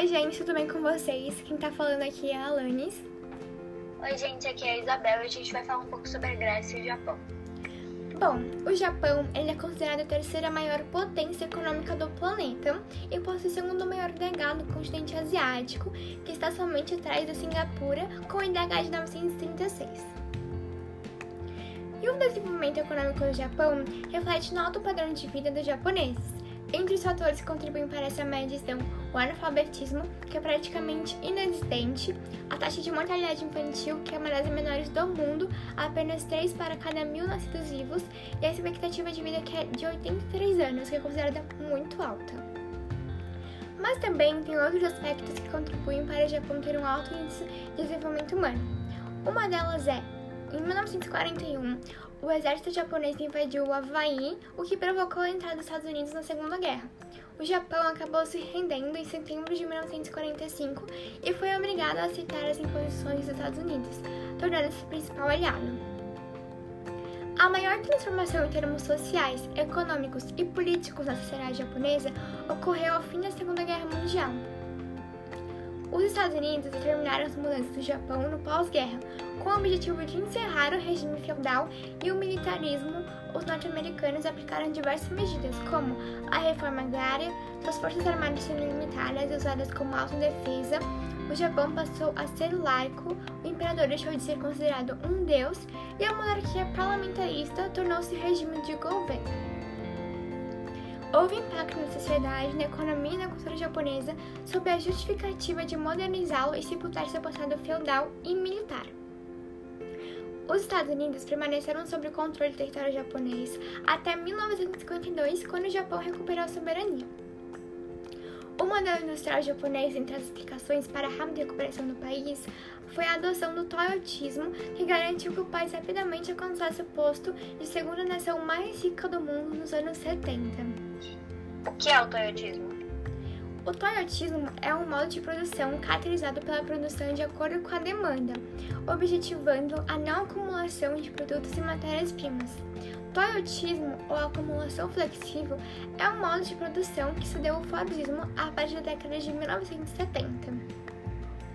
Oi, gente, tudo bem com vocês? Quem tá falando aqui é a Alanis. Oi, gente, aqui é a Isabel e a gente vai falar um pouco sobre a Grécia e o Japão. Bom, o Japão ele é considerado a terceira maior potência econômica do planeta e possui o segundo maior DH do continente asiático, que está somente atrás da Singapura, com o IDH de 936. E o desenvolvimento econômico do Japão reflete no alto padrão de vida dos japoneses. Entre os fatores que contribuem para essa média estão o analfabetismo, que é praticamente inexistente, a taxa de mortalidade infantil, que é uma das menores do mundo, apenas 3 para cada mil nascidos vivos, e a expectativa de vida que é de 83 anos, que é considerada muito alta. Mas também tem outros aspectos que contribuem para o Japão ter um alto índice de desenvolvimento humano. Uma delas é em 1941, o exército japonês invadiu o Havaí, o que provocou a entrada dos Estados Unidos na Segunda Guerra. O Japão acabou se rendendo em setembro de 1945 e foi obrigado a aceitar as imposições dos Estados Unidos, tornando-se principal aliado. A maior transformação em termos sociais, econômicos e políticos na sociedade japonesa ocorreu ao fim da Segunda Guerra Mundial. Os Estados Unidos determinaram as mudanças do Japão no pós-guerra, com o objetivo de encerrar o regime feudal e o militarismo. Os norte-americanos aplicaram diversas medidas, como a reforma agrária, suas forças armadas sendo limitadas e usadas como autodefesa. O Japão passou a ser laico, o imperador deixou de ser considerado um deus e a monarquia parlamentarista tornou-se regime de governo. Houve impacto na sociedade, na economia e na cultura japonesa sob a justificativa de modernizá-lo e sepultar seu passado feudal e militar. Os Estados Unidos permaneceram sob o controle do território japonês até 1952, quando o Japão recuperou a soberania. O modelo industrial japonês, entre as explicações para a rápida recuperação do país, foi a adoção do toyotismo, que garantiu que o país rapidamente alcançasse o posto de segunda nação mais rica do mundo nos anos 70. O que é o toyotismo? O toyotismo é um modo de produção caracterizado pela produção de acordo com a demanda, objetivando a não acumulação de produtos e matérias-primas. Toyotismo, ou acumulação flexível, é um modo de produção que se deu ao Fordismo a partir da década de 1970.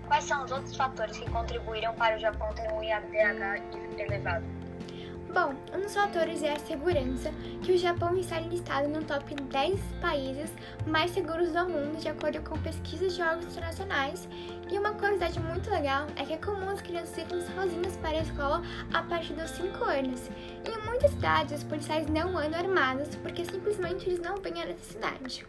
Quais são os outros fatores que contribuíram para o Japão ter um IADH elevado? Bom, um dos fatores é a segurança, que o Japão está listado no top 10 países mais seguros do mundo, de acordo com pesquisas de órgãos internacionais. E uma curiosidade muito legal é que é comum as crianças irem sozinhas para a escola a partir dos 5 anos. E em muitas cidades, os policiais não andam armados porque simplesmente eles não veem a necessidade.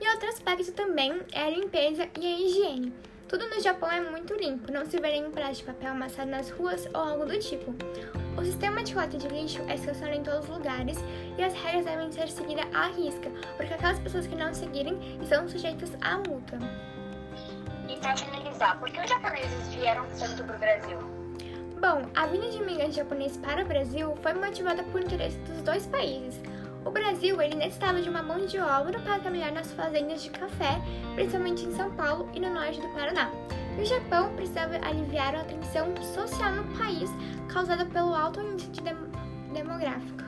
E outro aspecto também é a limpeza e a higiene. Tudo no Japão é muito limpo, não se vê nenhum prato de papel amassado nas ruas ou algo do tipo. O sistema de coleta de lixo é estacionado em todos os lugares e as regras devem ser seguidas à risca, porque aquelas pessoas que não seguirem estão sujeitas à multa. E para finalizar, por que os japoneses vieram tanto para o Brasil? Bom, a vinda de imigrantes japoneses para o Brasil foi motivada por interesse dos dois países. O Brasil ele necessitava de uma mão de obra para trabalhar nas fazendas de café, principalmente em São Paulo e no norte do Paraná. E o Japão precisava aliviar a tensão social no país causada pelo alto índice de dem demográfico.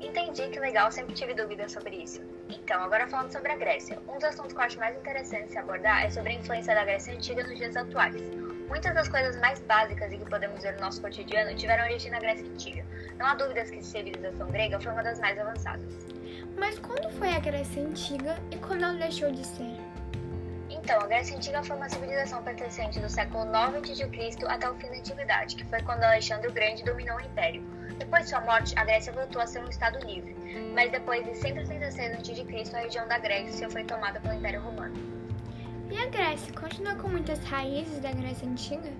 Entendi, que legal, sempre tive dúvidas sobre isso. Então, agora falando sobre a Grécia. Um dos assuntos que eu acho mais interessante se abordar é sobre a influência da Grécia Antiga nos dias atuais. Muitas das coisas mais básicas e que podemos ver no nosso cotidiano tiveram origem na Grécia Antiga. Não há dúvidas que a civilização grega foi uma das mais avançadas. Mas quando foi a Grécia Antiga e quando ela deixou de ser? Então, a Grécia Antiga foi uma civilização pertencente do século 9 a.C. até o fim da Antiguidade, que foi quando Alexandre o Grande dominou o Império. Depois de sua morte, a Grécia voltou a ser um estado livre, mas depois de 136 a.C., a região da Grécia foi tomada pelo Império Romano. E a Grécia continua com muitas raízes da Grécia Antiga?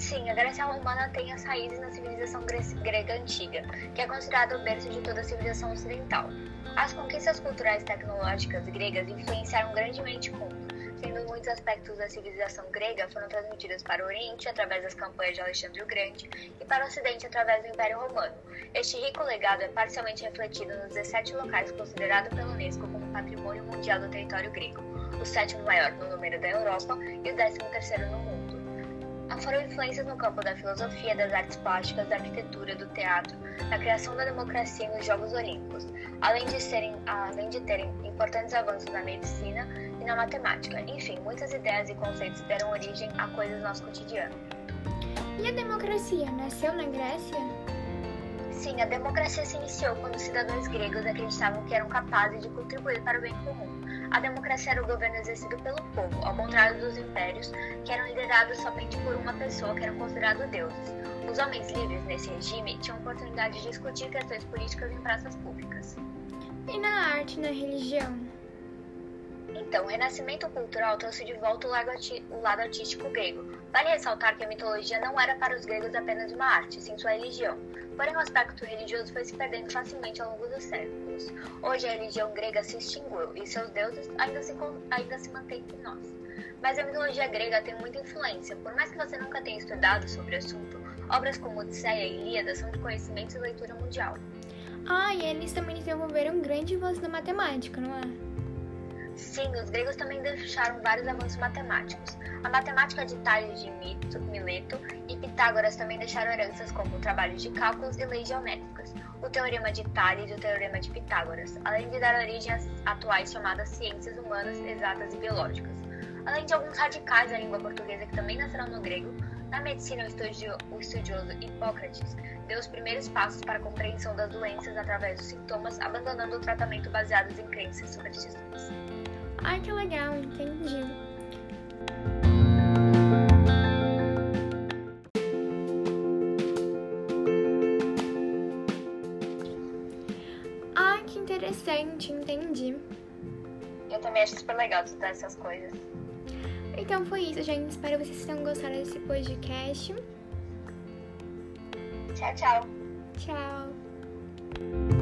Sim, a Grécia Romana tem as raízes na civilização grega antiga, que é considerada o berço de toda a civilização ocidental. As conquistas culturais e tecnológicas gregas influenciaram grandemente o mundo, sendo muitos aspectos da civilização grega foram transmitidos para o Oriente através das campanhas de Alexandre o Grande e para o Ocidente através do Império Romano. Este rico legado é parcialmente refletido nos 17 locais considerados pela Unesco como Patrimônio Mundial do Território Grego, o sétimo maior no número da Europa e o décimo terceiro no mundo. Foram influências no campo da filosofia, das artes plásticas, da arquitetura, do teatro, na criação da democracia e nos Jogos Olímpicos, além de, serem, além de terem importantes avanços na medicina e na matemática. Enfim, muitas ideias e conceitos deram origem a coisas do nosso cotidiano. E a democracia nasceu na Grécia? Sim, a democracia se iniciou quando os cidadãos gregos acreditavam que eram capazes de contribuir para o bem comum. A democracia era o governo exercido pelo povo, ao contrário dos impérios, que eram liderados somente por uma pessoa, que eram considerados deuses. Os homens livres nesse regime tinham oportunidade de discutir questões políticas em praças públicas. E na arte e na religião? Então, o renascimento cultural trouxe de volta o lado, o lado artístico grego. Vale ressaltar que a mitologia não era para os gregos apenas uma arte, sim sua religião. Porém, o aspecto religioso foi se perdendo facilmente ao longo dos séculos. Hoje, a religião grega se extinguiu e seus deuses ainda se, ainda se mantêm entre nós. Mas a mitologia grega tem muita influência. Por mais que você nunca tenha estudado sobre o assunto, obras como Odisseia e Ilíada são de conhecimento e leitura mundial. Ah, e eles também desenvolveram um grande avanço na matemática, não é? Sim, os gregos também deixaram vários avanços matemáticos. A matemática de Tales de Mileto e Pitágoras também deixaram heranças como trabalhos de cálculos e leis geométricas, o teorema de Tales e o teorema de Pitágoras, além de dar origem às atuais chamadas ciências humanas, exatas e biológicas. Além de alguns radicais da língua portuguesa que também nasceram no grego, na medicina, o estudioso Hipócrates deu os primeiros passos para a compreensão das doenças através dos sintomas, abandonando o tratamento baseado em crenças superstições. Ai, que legal, entendi. Ai, que interessante, entendi. Eu também acho super legal estudar essas coisas. Então foi isso, gente. Espero que vocês tenham gostado desse podcast. Tchau, tchau. Tchau.